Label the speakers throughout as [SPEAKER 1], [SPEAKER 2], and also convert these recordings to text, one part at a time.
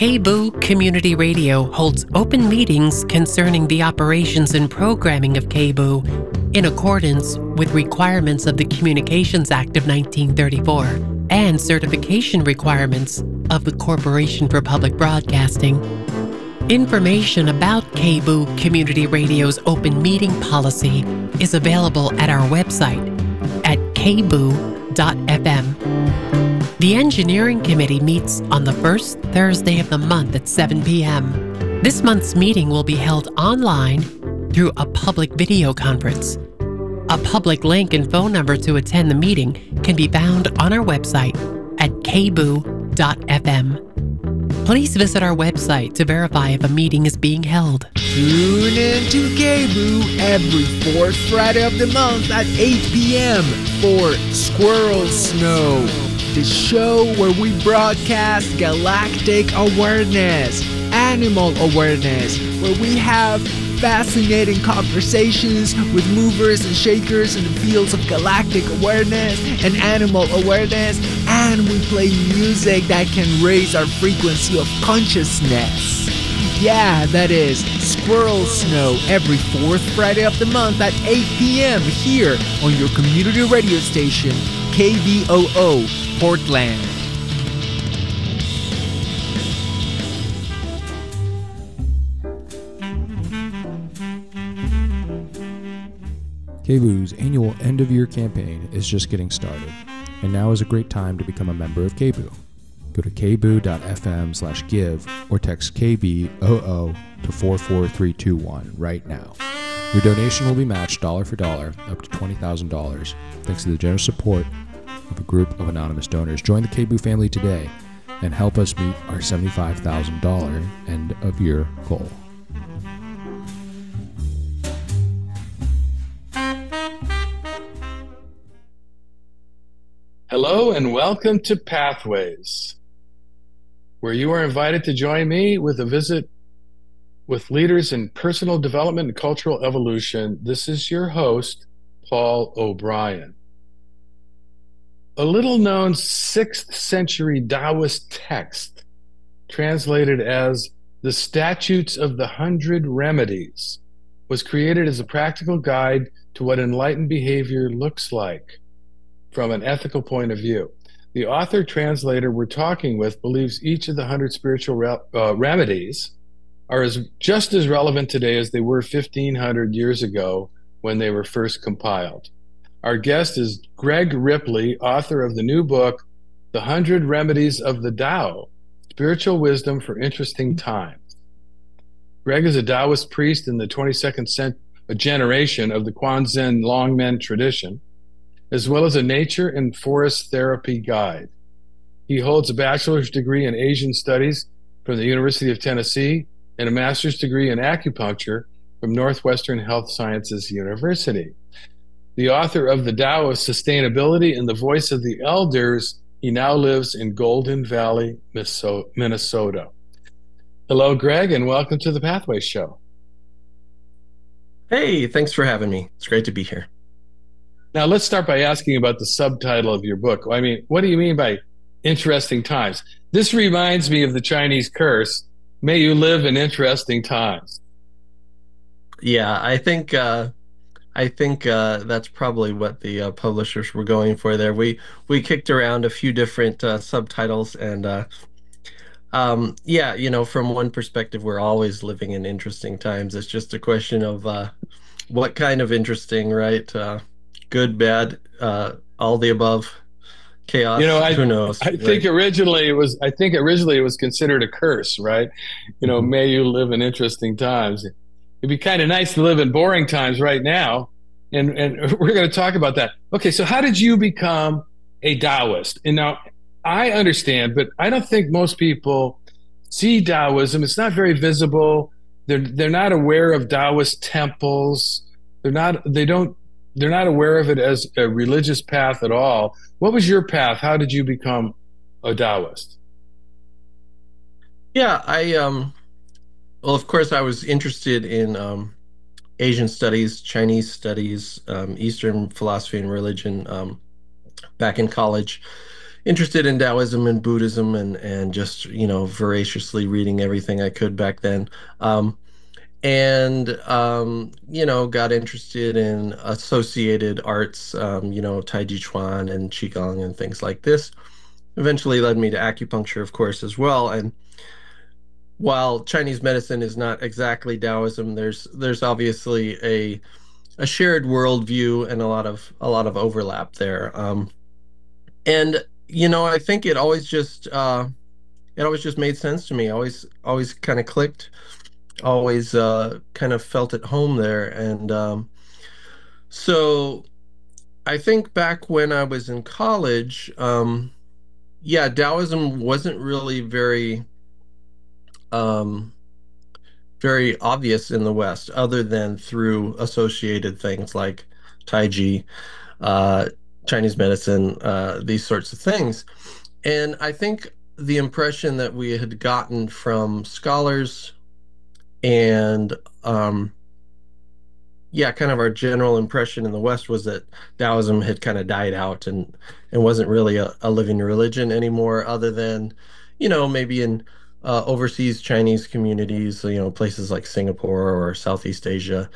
[SPEAKER 1] KBOO Community Radio holds open meetings concerning the operations and programming of KBOO in accordance with requirements of the Communications Act of 1934 and certification requirements of the Corporation for Public Broadcasting. Information about KBOO Community Radio's open meeting policy is available at our website at kboo.fm. The Engineering Committee meets on the first Thursday of the month at 7 p.m. This month's meeting will be held online through a public video conference. A public link and phone number to attend the meeting can be found on our website at kboo.fm. Please visit our website to verify if a meeting is being held.
[SPEAKER 2] Tune in to KBOO every fourth Friday of the month at 8 p.m. for Squirrel Snow, the show where we broadcast galactic awareness, animal awareness, where we have fascinating conversations with movers and shakers in the fields of galactic awareness and animal awareness, and we play music that can raise our frequency of consciousness. Yeah, that is Squirrel Snow every fourth Friday of the month at 8 p.m. here on your community radio station, KBOO Portland.
[SPEAKER 3] KBOO's annual end of year campaign is just getting started, and now is a great time to become a member of KBOO. Go to kboo.fm slash give or text KBOO to 44321 right now. Your donation will be matched dollar for dollar up to $20,000 thanks to the generous support of a group of anonymous donors. Join the KBOO family today and help us meet our $75,000 end of year goal.
[SPEAKER 4] Hello and welcome to Pathways, where you are invited to join me with a visit with leaders in personal development and cultural evolution. This is your host, Paul O'Brien. A little known 6th century Taoist text, translated as the Statutes of the Hundred Remedies, was created as a practical guide to what enlightened behavior looks like from an ethical point of view. The author translator we're talking with believes each of the hundred spiritual re- uh, remedies are as just as relevant today as they were 1500 years ago when they were first compiled. Our guest is Greg Ripley, author of the new book, The Hundred Remedies of the Tao Spiritual Wisdom for Interesting Times. Greg is a Taoist priest in the 22nd cent- uh, generation of the Quan Quanzhen Longmen tradition as well as a nature and forest therapy guide. He holds a bachelor's degree in Asian studies from the University of Tennessee and a master's degree in acupuncture from Northwestern Health Sciences University. The author of The Tao of Sustainability and the Voice of the Elders, he now lives in Golden Valley, Minnesota. Hello, Greg, and welcome to the Pathways Show.
[SPEAKER 5] Hey, thanks for having me. It's great to be here.
[SPEAKER 4] Now, let's start by asking about the subtitle of your book. I mean, what do you mean by interesting times? This reminds me of the Chinese curse May you live in interesting times.
[SPEAKER 5] Yeah, I think uh, I think uh, that's probably what the uh, publishers were going for there. We we kicked around a few different uh, subtitles, and uh, um, yeah, you know, from one perspective, we're always living in interesting times. It's just a question of uh, what kind of interesting, right? good, bad, all the above chaos.
[SPEAKER 4] You know, I,
[SPEAKER 5] Who knows?
[SPEAKER 4] I think originally it was. I think originally it was considered a curse, right? You know,
[SPEAKER 5] Mhm.
[SPEAKER 4] may you live in interesting times. It'd be kind of nice to live in boring times right now, and and we're going to talk about that. Okay, so how did you become a Taoist? And now, I understand, but I don't think most people see Taoism. It's not very visible. They're they're not aware of Taoist temples. They're not they don't they're not aware of it as a religious path at all. What was your path? How did you become a Taoist?
[SPEAKER 5] Yeah, I um well of course I was interested in um Asian studies, Chinese studies, um, Eastern philosophy and religion um, back in college. Interested in Taoism and Buddhism and and just you know voraciously reading everything I could back then. Um, and um, you know got interested in associated arts, um, you know Tai Chi Chuan and Qigong and things like this. Eventually led me to acupuncture, of course, as well. And while Chinese medicine is not exactly Taoism, there's there's obviously a a shared worldview and a lot of a lot of overlap there. Um, and you know, I think it always just uh, it always just made sense to me. Always always kind of clicked. Always uh, kind of felt at home there. And um, so I think back when I was in college, um, yeah, Taoism wasn't really very um, very obvious in the West, other than through associated things like Tai Chi, uh, Chinese medicine, uh, these sorts of things. And I think the impression that we had gotten from scholars and um, yeah, kind of our general impression in the West was that Taoism had kind of died out and and wasn't really a, a living religion anymore, other than, you know, maybe in uh, overseas Chinese communities, you know, places like Singapore or Southeast Asia.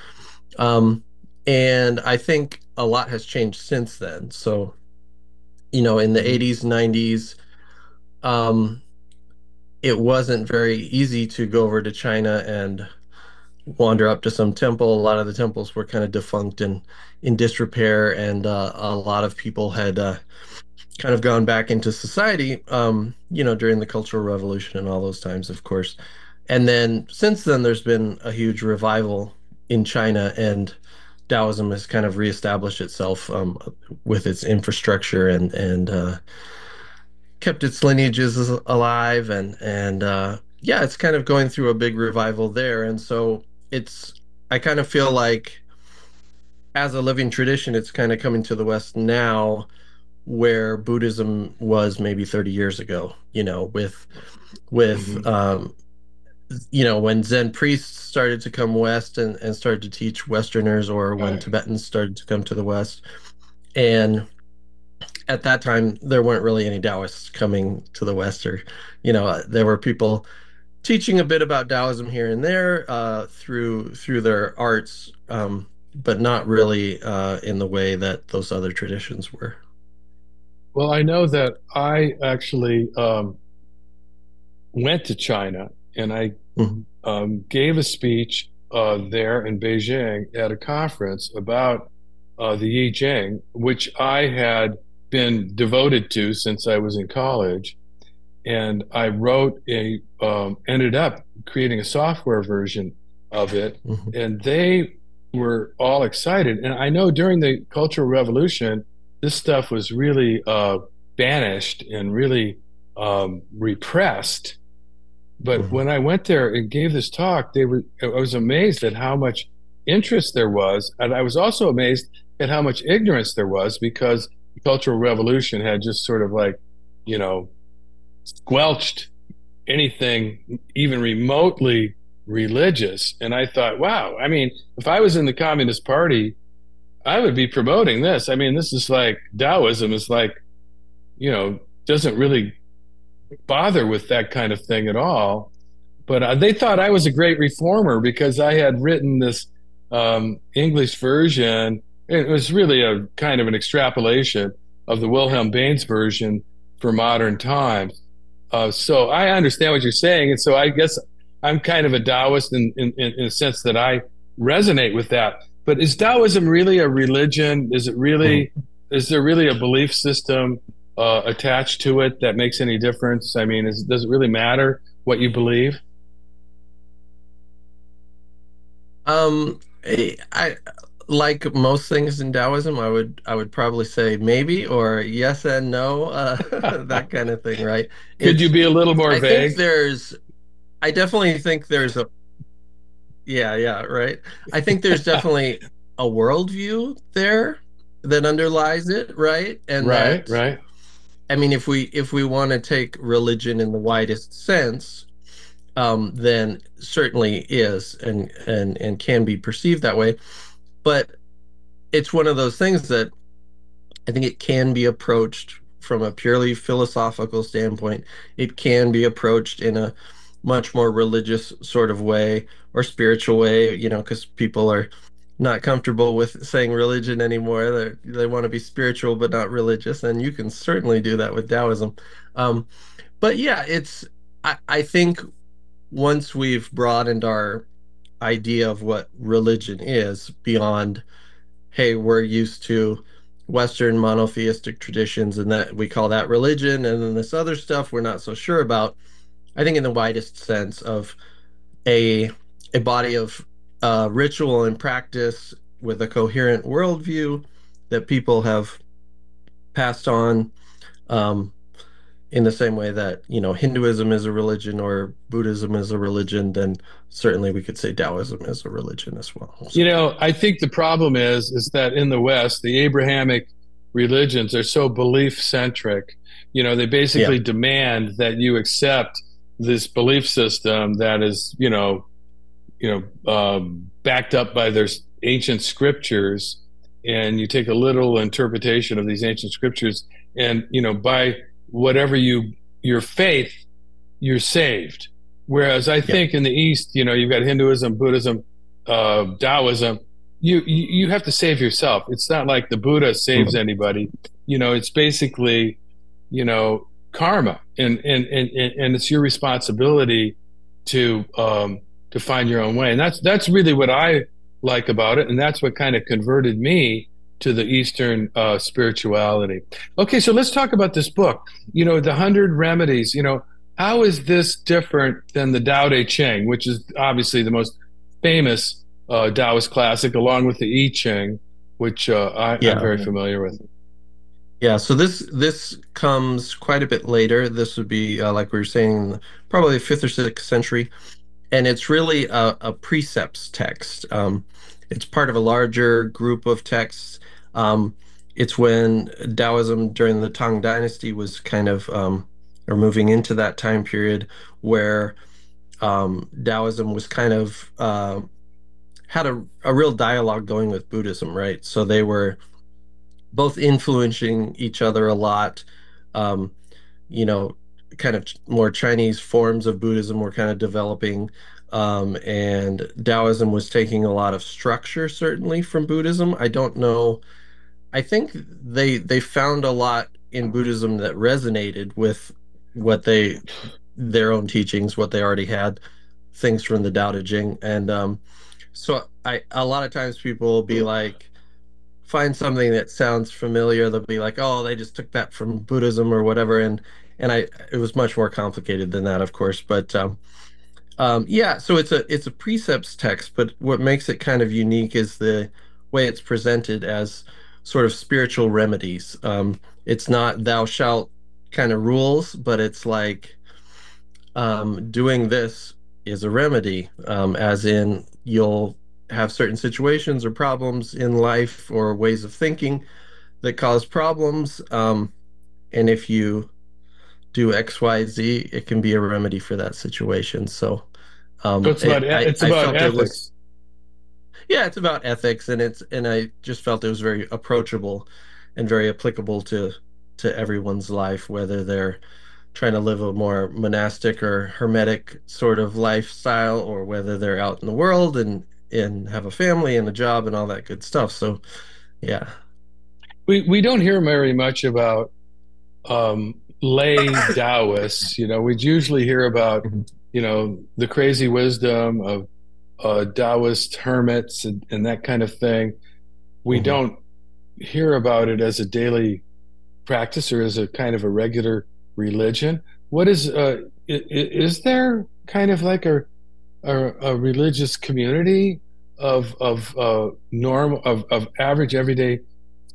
[SPEAKER 5] Um, and I think a lot has changed since then. So, you know, in the 80s, 90s, um, it wasn't very easy to go over to China and wander up to some temple. A lot of the temples were kind of defunct and in disrepair, and uh, a lot of people had uh, kind of gone back into society, um, you know, during the Cultural Revolution and all those times, of course. And then since then, there's been a huge revival in China, and Taoism has kind of reestablished itself um, with its infrastructure and and uh, kept its lineages alive, and and uh, yeah, it's kind of going through a big revival there. And so it's I kind of feel like as a living tradition, it's kind of coming to the West now where Buddhism was maybe 30 years ago, you know, with with
[SPEAKER 4] Mhm.
[SPEAKER 5] um you know, when Zen priests started to come west and, and started to teach Westerners or when
[SPEAKER 4] Right.
[SPEAKER 5] Tibetans started to come to the West. And at that time there weren't really any Taoists coming to the West or, you know, there were people teaching a bit about Taoism here and there uh, through through their arts, um, but not really uh, in the way that those other traditions were.
[SPEAKER 4] Well, I know that I actually um, went to China and I
[SPEAKER 5] Mhm.
[SPEAKER 4] um, gave a speech uh, there in Beijing at a conference about uh, the I Ching, which I had been devoted to since I was in college. And I wrote a, um, ended up creating a software version of it
[SPEAKER 5] Mhm.
[SPEAKER 4] and they were all excited. And I know during the Cultural Revolution, this stuff was really uh, banished and really um, repressed. But
[SPEAKER 5] Mhm.
[SPEAKER 4] when I went there and gave this talk, they were I was amazed at how much interest there was, and I was also amazed at how much ignorance there was because the Cultural Revolution had just sort of like, you know, squelched anything even remotely religious. And I thought, wow, I mean, if I was in the Communist Party, I would be promoting this. I mean, this is like Taoism is like, you know, doesn't really bother with that kind of thing at all. But uh, they thought I was a great reformer because I had written this um, English version. It was really a kind of an extrapolation of the Wilhelm Baynes version for modern times. Uh, so I understand what you're saying, and so I guess I'm kind of a Taoist in, in, in a sense that I resonate with that. But is Taoism really a religion? Is it really? Is there really a belief system uh, attached to it that makes any difference? I mean, is, does it really matter what you believe?
[SPEAKER 5] Um, I, I like most things in Taoism, I would I would probably say maybe or yes and no, uh, that kind of thing, right?
[SPEAKER 4] Could you be a little more
[SPEAKER 5] I
[SPEAKER 4] vague?
[SPEAKER 5] think there's, I definitely think there's a, yeah, yeah, right. I think there's definitely a worldview there that underlies it, right? And
[SPEAKER 4] right,
[SPEAKER 5] that,
[SPEAKER 4] right.
[SPEAKER 5] I mean, if we if we want to take religion in the widest sense, um, then certainly is and and and can be perceived that way. But it's one of those things that I think it can be approached from a purely philosophical standpoint. It can be approached in a much more religious sort of way or spiritual way, you know, because people are not comfortable with saying religion anymore. They they want to be spiritual but not religious, and you can certainly do that with Taoism. Um, but yeah, it's I, I think once we've broadened our idea of what religion is beyond, hey, we're used to Western monotheistic traditions and that we call that religion, and then this other stuff we're not so sure about. I think in the widest sense of a a body of uh, ritual and practice with a coherent worldview that people have passed on um, in the same way that you know Hinduism is a religion or Buddhism is a religion, then certainly we could say Taoism is a religion as well.
[SPEAKER 4] You know, I think the problem is is that in the West, the Abrahamic religions are so belief centric. You know, they basically demand that you accept this belief system that is, you know, you know, um, backed up by their ancient scriptures, and you take a literal interpretation of these ancient scriptures, and you know, by whatever you your faith, you're saved. Whereas I think in the East, you know, you've got Hinduism, Buddhism, uh, Taoism. You, you you have to save yourself. It's not like the Buddha saves anybody. You know, it's basically, you know, karma, and and and and it's your responsibility to um, to find your own way. And that's that's really what I like about it, and that's what kind of converted me to the Eastern uh, spirituality. Okay, so let's talk about this book. You know, the Hundred Remedies. You know, how is this different than the Tao Te Ching, which is obviously the most famous uh, Taoist classic, along with the I Ching, which uh, I,
[SPEAKER 5] Yeah.
[SPEAKER 4] I'm very familiar with.
[SPEAKER 5] Yeah, so this this comes quite a bit later. This would be uh, like we were saying, probably fifth or sixth century, and it's really a, a precepts text. Um, it's part of a larger group of texts. Um, it's when Taoism during the Tang Dynasty was kind of um, or moving into that time period where um, Taoism was kind of uh, had a, a real dialogue going with Buddhism, right? So they were both influencing each other a lot. Um, you know, kind of more Chinese forms of Buddhism were kind of developing, um, and Taoism was taking a lot of structure, certainly from Buddhism. I don't know. I think they they found a lot in Buddhism that resonated with what they their own teachings, what they already had, things from the Tao Te Ching, and um, so I a lot of times people will be like find something that sounds familiar they'll be like oh they just took that from buddhism or whatever and and i it was much more complicated than that of course but um um yeah so it's a it's a precepts text but what makes it kind of unique is the way it's presented as sort of spiritual remedies. Um it's not thou shalt kind of rules but it's like um doing this is a remedy um as in you'll have certain situations or problems in life or ways of thinking that cause problems. Um, and if you do X, Y, Z, it can be a remedy for that situation. So, um,
[SPEAKER 4] So it's about
[SPEAKER 5] it- I-
[SPEAKER 4] it's
[SPEAKER 5] I
[SPEAKER 4] about
[SPEAKER 5] it
[SPEAKER 4] ethics.
[SPEAKER 5] was- yeah, it's about ethics, and it's and I just felt it was very approachable and very applicable to to everyone's life, whether they're trying to live a more monastic or hermetic sort of lifestyle, or whether they're out in the world and and have a family and a job and all that good stuff. So, yeah,
[SPEAKER 4] we we don't hear very much about um, lay Taoists. You know, we'd usually hear about
[SPEAKER 5] Mhm.
[SPEAKER 4] you know the crazy wisdom of uh, Taoist hermits and, and that kind of thing. We
[SPEAKER 5] Mhm.
[SPEAKER 4] don't hear about it as a daily practice or as a kind of a regular religion. What is uh, is there kind of like a a, a religious community of of uh, norm of of average everyday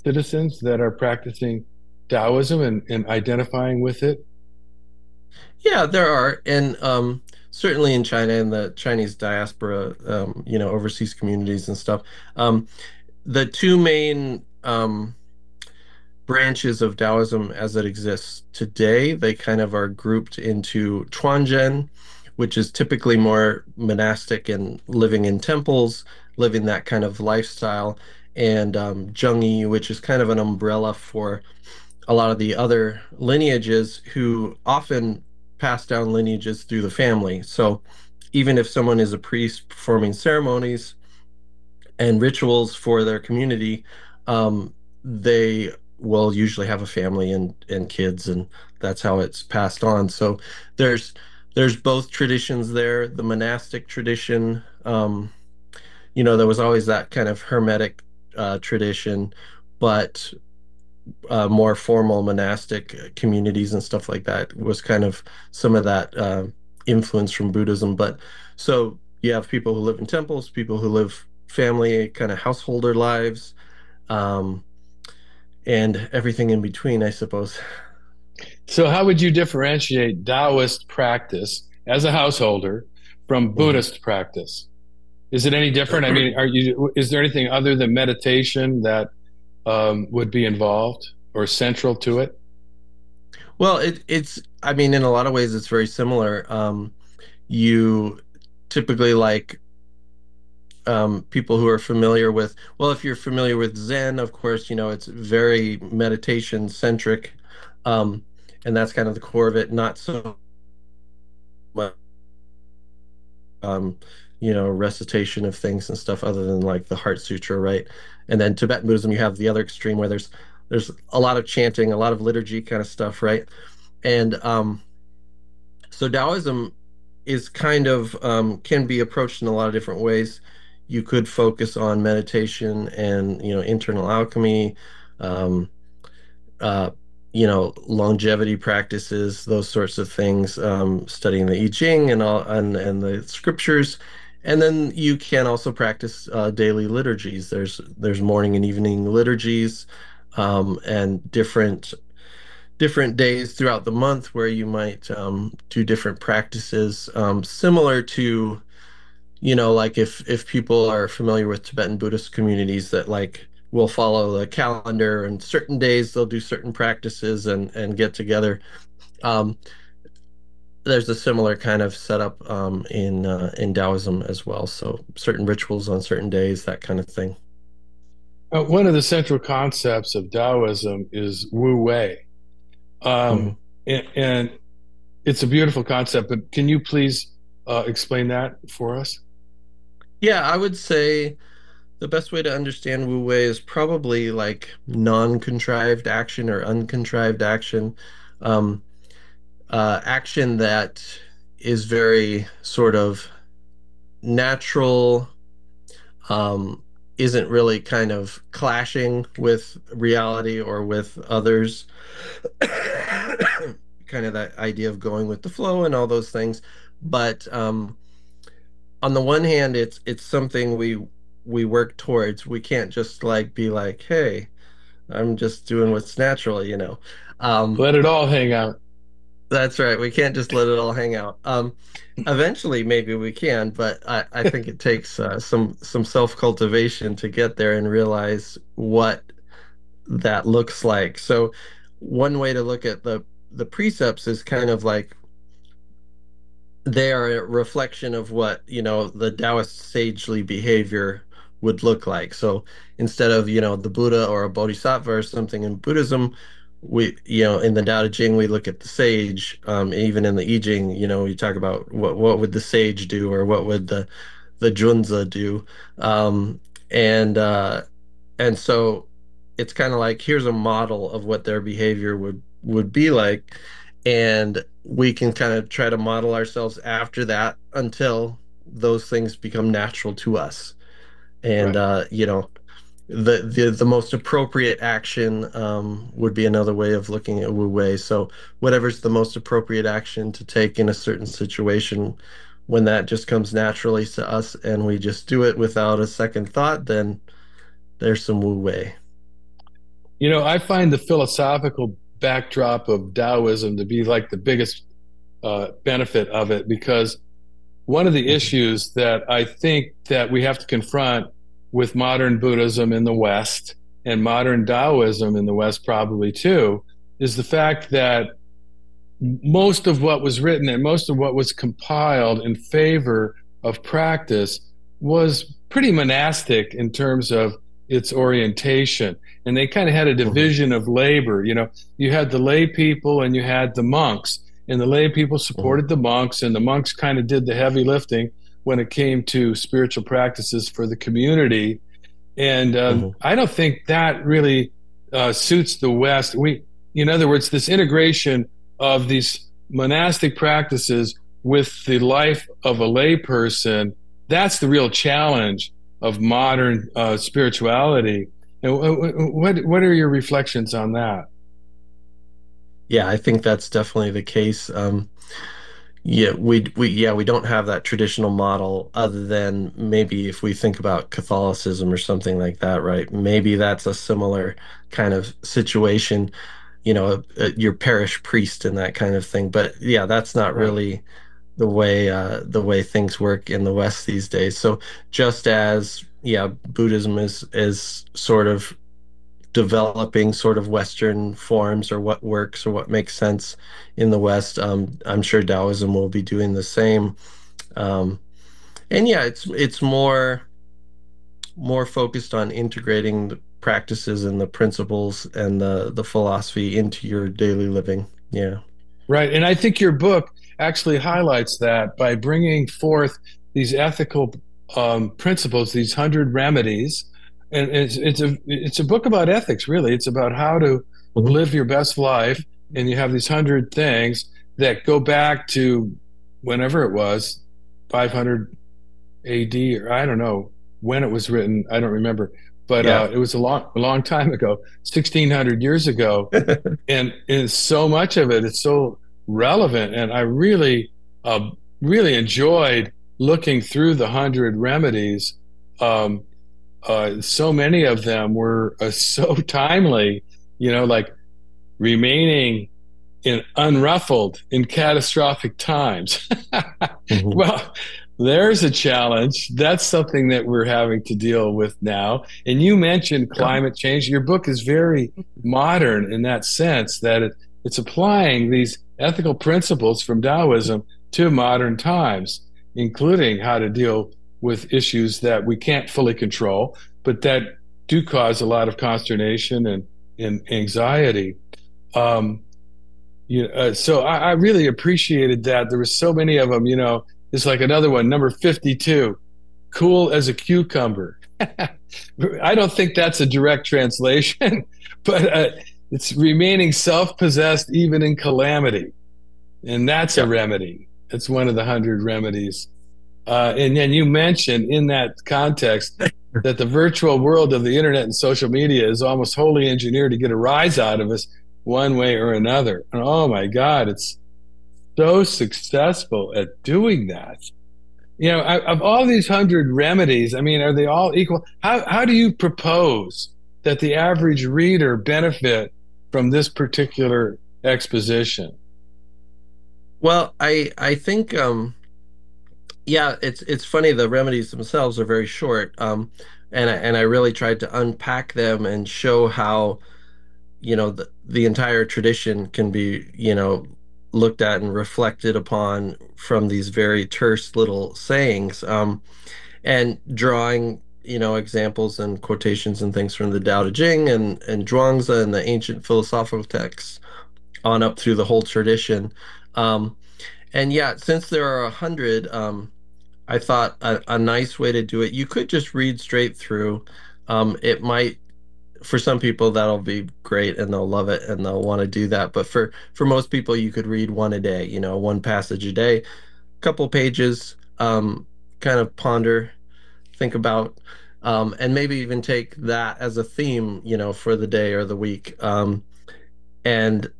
[SPEAKER 4] citizens that are practicing Taoism and, and identifying with it?
[SPEAKER 5] Yeah, there are, and um, certainly in China and the Chinese diaspora, um, you know, overseas communities and stuff. Um, the two main um, branches of Taoism as it exists today, they kind of are grouped into Quanzhen, which is typically more monastic and living in temples, living that kind of lifestyle, and um, Zhengyi, which is kind of an umbrella for a lot of the other lineages who often pass down lineages through the family. So even if someone is a priest performing ceremonies and rituals for their community, um, they will usually have a family and and kids, and that's how it's passed on. So there's there's both traditions there. The monastic tradition, um, you know, there was always that kind of hermetic uh, tradition, but uh, more formal monastic communities and stuff like that was kind of some of that uh, influence from Buddhism. But so you have people who live in temples, people who live family kind of householder lives, um, and everything in between, I suppose.
[SPEAKER 4] So, how would you differentiate Taoist practice as a householder from Buddhist practice? Is it any different? I mean, are you? Is there anything other than meditation that um, would be involved or central to it?
[SPEAKER 5] Well, it, it's, I mean, in a lot of ways, it's very similar. Um, you typically like um, people who are familiar with, well, if you're familiar with Zen, of course, you know, it's very meditation centric. Um, and that's kind of the core of it, not so much, um, you know, recitation of things and stuff other than like the Heart Sutra, right? And then Tibetan Buddhism, you have the other extreme where there's there's a lot of chanting, a lot of liturgy kind of stuff, right? And um, so Taoism is kind of um, can be approached in a lot of different ways. You could focus on meditation and you know internal alchemy, um, uh, you know longevity practices, those sorts of things. Um, studying the I Ching and all and and the scriptures, and then you can also practice uh, daily liturgies. There's there's morning and evening liturgies, um, and different different days throughout the month where you might um, do different practices um, similar to you know like if if people are familiar with tibetan buddhist communities that like will follow the calendar and certain days they'll do certain practices and and get together um, there's a similar kind of setup um, in uh, in taoism as well so certain rituals on certain days that kind of thing
[SPEAKER 4] Uh, one of the central concepts of Taoism is Wu Wei. Um, and, and it's a beautiful concept, but can you please uh, explain that for us?
[SPEAKER 5] Yeah, I would say the best way to understand Wu Wei is probably like non-contrived action or uncontrived action. Um, uh, action that is very sort of natural, um, isn't really kind of clashing with reality or with others. kind of that idea of going with the flow and all those things. But um, on the one hand, it's it's something we we work towards. We can't just like be like, hey, I'm just doing what's natural, you know. Um,
[SPEAKER 4] Let it all hang out.
[SPEAKER 5] that's right. We can't just let it all hang out. Um, eventually, maybe we can, but I, I think it takes uh, some some self cultivation to get there and realize what that looks like. So, one way to look at the the precepts is kind of like they are a reflection of what you know the Taoist sagely behavior would look like. So instead of you know the Buddha or a Bodhisattva or something in Buddhism, we you know in the Tao Te Ching we look at the sage. Um, even in the I Ching, you know, you talk about what what would the sage do or what would the the Junzi do, um, and uh, and so it's kind of like here's a model of what their behavior would would be like and we can kind of try to model ourselves after that until those things become natural to us and
[SPEAKER 4] Right.
[SPEAKER 5] uh you know the the the most appropriate action um would be another way of looking at wu wei so whatever's the most appropriate action to take in a certain situation when that just comes naturally to us and we just do it without a second thought, then there's some wu wei.
[SPEAKER 4] You know, I find the philosophical backdrop of Taoism to be like the biggest uh, benefit of it because one of the issues that I think that we have to confront with modern Buddhism in the West and modern Taoism in the West, probably too, is the fact that most of what was written and most of what was compiled in favor of practice was pretty monastic in terms of its orientation. And they kind of had a division of labor. You know, you had the lay people and you had the monks, and the lay people supported the monks, and the monks kind of did the heavy lifting when it came to spiritual practices for the community. And um,
[SPEAKER 5] Mhm.
[SPEAKER 4] I don't think that really uh, suits the West. We, in other words, this integration of these monastic practices with the life of a layperson, that's the real challenge of modern uh, spirituality. And wh- wh- what what are your reflections on that?
[SPEAKER 5] Yeah, I think that's definitely the case. Um, yeah, we we yeah we don't have that traditional model other than maybe if we think about Catholicism or something like that, right? Maybe that's a similar kind of situation, you know, uh, your parish priest and that kind of thing. But yeah, that's not
[SPEAKER 4] Right.
[SPEAKER 5] really the way uh, the way things work in the West these days. So just as yeah, Buddhism is is sort of developing sort of Western forms or what works or what makes sense in the West. Um, I'm sure Taoism will be doing the same. Um, and yeah, it's it's more more focused on integrating the practices and the principles and the the philosophy into your daily living. Yeah.
[SPEAKER 4] Right. And I think your book actually highlights that by bringing forth these ethical um, principles, these hundred remedies. And it's, it's a it's a book about ethics, really. It's about how to live your best life, and you have these hundred things that go back to whenever it was, 500 A.D. or I don't know when it was written. I don't remember, but
[SPEAKER 5] Yeah.
[SPEAKER 4] uh, it was a long a long time ago, 1600 years ago and, and so much of it is so relevant and i really uh, really enjoyed looking through the hundred remedies um, uh, so many of them were uh, so timely you know like remaining in unruffled in catastrophic times.
[SPEAKER 5] Mhm.
[SPEAKER 4] well there's a challenge. That's something that we're having to deal with now. And you mentioned climate change. Your book is very modern in that sense that it, it's applying these ethical principles from taoism to modern times including how to deal with issues that we can't fully control but that do cause a lot of consternation and, and anxiety um, you know, uh, so I, I really appreciated that. There were so many of them. You know, it's like another one, number fifty-two, cool as a cucumber. I don't think that's a direct translation, but uh, it's remaining self-possessed even in calamity, and that's a remedy. It's one of the hundred remedies. Uh, and then you mentioned in that context that the virtual world of the internet and social media is almost wholly engineered to get a rise out of us one way or another. And oh my God, it's so successful at doing that. You know, I- of all these hundred remedies, I mean, are they all equal? How, how do you propose that the average reader benefit from this particular exposition?
[SPEAKER 5] Well, I I think um yeah, it's it's funny the remedies themselves are very short. Um and I, and I really tried to unpack them and show how you know the, the entire tradition can be, you know, looked at and reflected upon from these very terse little sayings. Um and drawing, you know, examples and quotations and things from the Tao Te Ching and and Zhuangzi and the ancient philosophical texts on up through the whole tradition. Um and yeah, since there are a hundred, um, I thought a, a nice way to do it. You could just read straight through. Um, it might, for some people, that'll be great and they'll love it and they'll want to do that. But for for most people, you could read one a day. You know, one passage a day, couple pages. Um, kind of ponder, think about, um, and maybe even take that as a theme. You know, for the day or the week. Um, and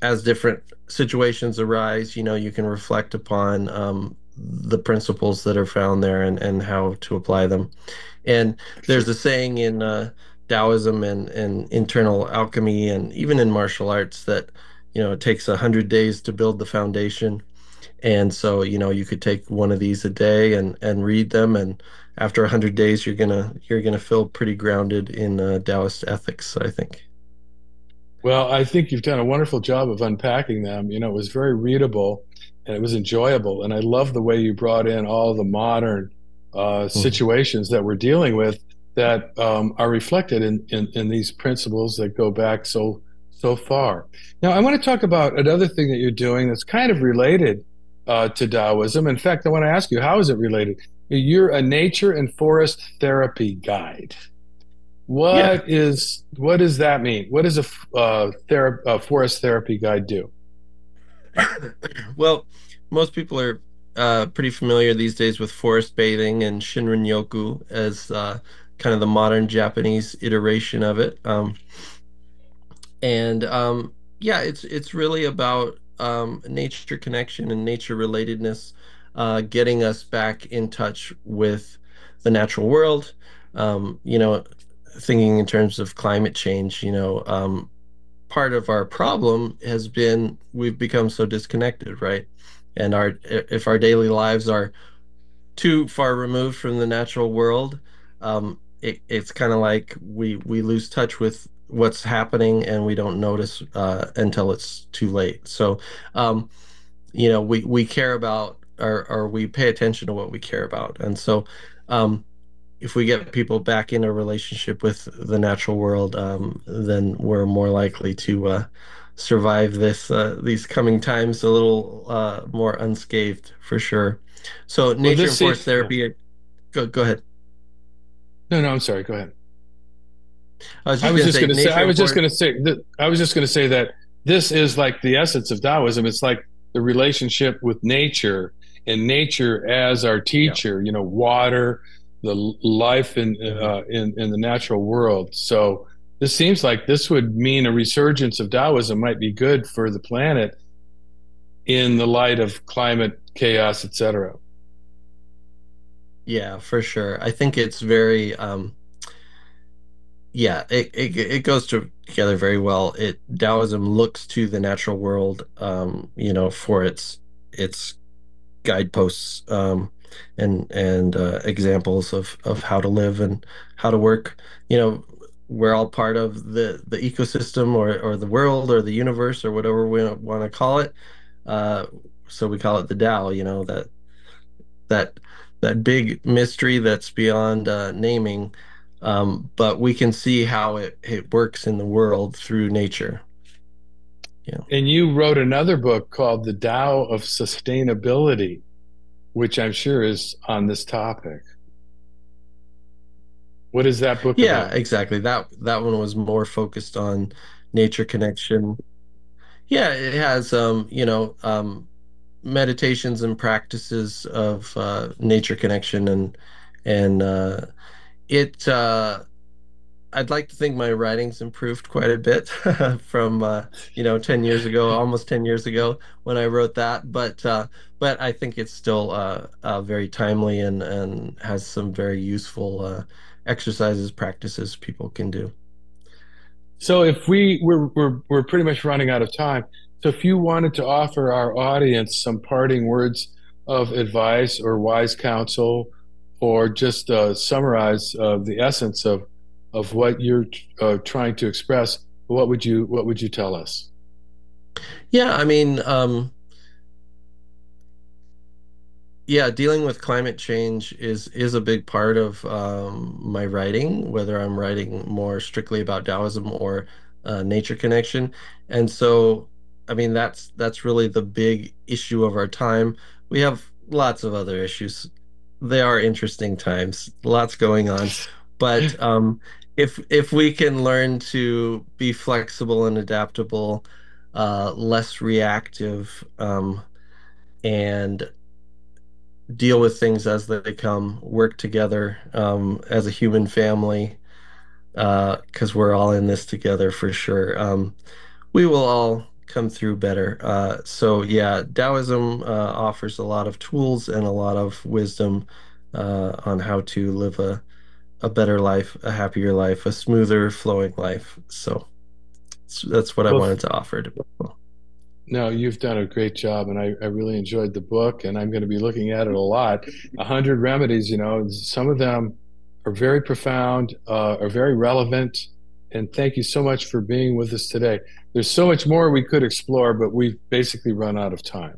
[SPEAKER 5] as different situations arise, you know, you can reflect upon, um, the principles that are found there and, and how to apply them. And there's a saying in uh, Taoism and, and internal alchemy and even in martial arts that you know it takes a hundred days to build the foundation. And so you know you could take one of these a day and and read them, and after a hundred days you're gonna you're gonna feel pretty grounded in uh, Taoist ethics. I think.
[SPEAKER 4] Well, I think you've done a wonderful job of unpacking them. You know, it was very readable and it was enjoyable. And I love the way you brought in all the modern uh, situations that we're dealing with that um, are reflected in, in, in these principles that go back so so far. Now, I want to talk about another thing that you're doing that's kind of related uh, to Taoism. In fact, I want to ask you, how is it related? You're a nature and forest therapy guide. What is what does that mean? What does a, uh, thera- a forest therapy guide do?
[SPEAKER 5] Well, most people are uh, pretty familiar these days with forest bathing and Shinrin Yoku as uh, kind of the modern Japanese iteration of it. Um, and um, yeah, it's it's really about um, nature connection and nature relatedness, uh, getting us back in touch with the natural world. Um, you know, thinking in terms of climate change. You know, um, part of our problem has been we've become so disconnected, right? And our if our daily lives are too far removed from the natural world, um, it, it's kind of like we we lose touch with what's happening and we don't notice uh, until it's too late. So, um, you know, we we care about or or we pay attention to what we care about, and so. Um, if we get people back in a relationship with the natural world, um, then we're more likely to uh, survive this uh, these coming times a little uh, more unscathed for sure. So nature
[SPEAKER 4] this
[SPEAKER 5] and forest
[SPEAKER 4] seems-
[SPEAKER 5] therapy. Go go ahead.
[SPEAKER 4] No, no, I'm sorry. Go ahead.
[SPEAKER 5] I was just,
[SPEAKER 4] going to say. I was just going to say that. I was just going to say that this is like the essence of Taoism. It's like the relationship with nature and nature as our teacher. You know, water, the life in uh, in in the natural world. So this seems like this would mean a resurgence of Taoism might be good for the planet in the light of climate chaos, etc.
[SPEAKER 5] Yeah, for sure. I think it's very um yeah, it, it it goes together very well. It Taoism looks to the natural world um, you know, for its its guideposts um and and uh, examples of of how to live and how to work. You know, we're all part of the the ecosystem or or the world or the universe or whatever we want to call it. Uh so we call it the Tao, you know, that that that big mystery that's beyond uh, naming, um, but we can see how it, it works in the world through nature. Yeah.
[SPEAKER 4] And you wrote another book called The Tao of Sustainability, which I'm sure is on this topic. What is that book
[SPEAKER 5] Yeah,
[SPEAKER 4] about?
[SPEAKER 5] exactly. That that one was more focused on nature connection. Yeah, it has um, you know, um, meditations and practices of uh, nature connection and and uh, it uh, I'd like to think my writing's improved quite a bit from uh, you know 10 years ago, almost 10 years ago when I wrote that. But uh, but I think it's still uh, uh, very timely and and has some very useful uh, exercises, practices people can do.
[SPEAKER 4] So if we we're, we're we're pretty much running out of time. So if you wanted to offer our audience some parting words of advice or wise counsel, or just uh, summarize the essence of of what you're uh, trying to express, what would you what would you tell us?
[SPEAKER 5] Yeah, I mean, um, yeah, dealing with climate change is is a big part of um, my writing, whether I'm writing more strictly about Taoism or uh, nature connection. And so, I mean, that's that's really the big issue of our time. We have lots of other issues. They are interesting times, lots going on. But um, if if we can learn to be flexible and adaptable, uh, less reactive, um, and deal with things as they come, work together um, as a human family, because we're all in this together for sure. Um, we will all come through better. Uh, so yeah, Taoism uh, offers a lot of tools and a lot of wisdom uh, on how to live a a better life, a happier life, a smoother flowing life. So that's- that's what I wanted to offer to people.
[SPEAKER 4] No, you've done a great job, and I, I really enjoyed the book, and I'm going to be looking at it a lot. A hundred remedies, you know, some of them are very profound, uh, are very relevant, and thank you so much for being with us today. There's so much more we could explore, but we've basically run out of time.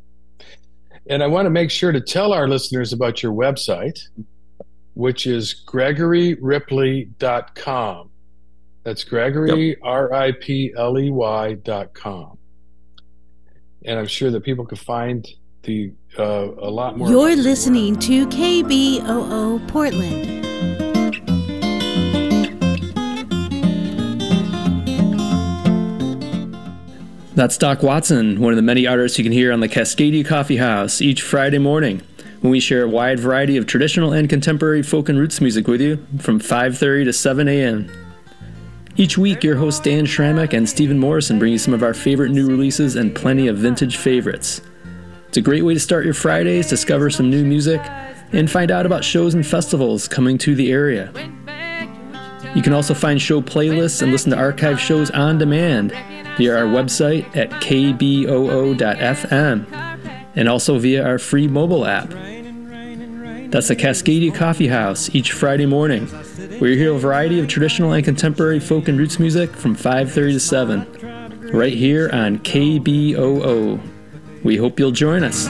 [SPEAKER 4] And I want to make sure to tell our listeners about your website, which is gregoryripley.com. That's Gregory, R I P L E Y dot com. And I'm sure that people can find the uh, a lot more.
[SPEAKER 6] You're
[SPEAKER 4] about your
[SPEAKER 6] listening to KBOO Portland.
[SPEAKER 7] That's Doc Watson, one of the many artists you can hear on the Cascadia Coffee House each Friday morning when we share a wide variety of traditional and contemporary folk and roots music with you from 5:30 to 7 a.m. Each week, your hosts Dan Schramek and Stephen Morrison bring you some of our favorite new releases and plenty of vintage favorites. It's a great way to start your Fridays, discover some new music, and find out about shows and festivals coming to the area. You can also find show playlists and listen to archive shows on demand via our website at kboo.fm and also via our free mobile app. That's the Cascadia Coffee House each Friday morning, where you hear a variety of traditional and contemporary folk and roots music from 5:30 to 7, right here on KBOO. We hope you'll join us.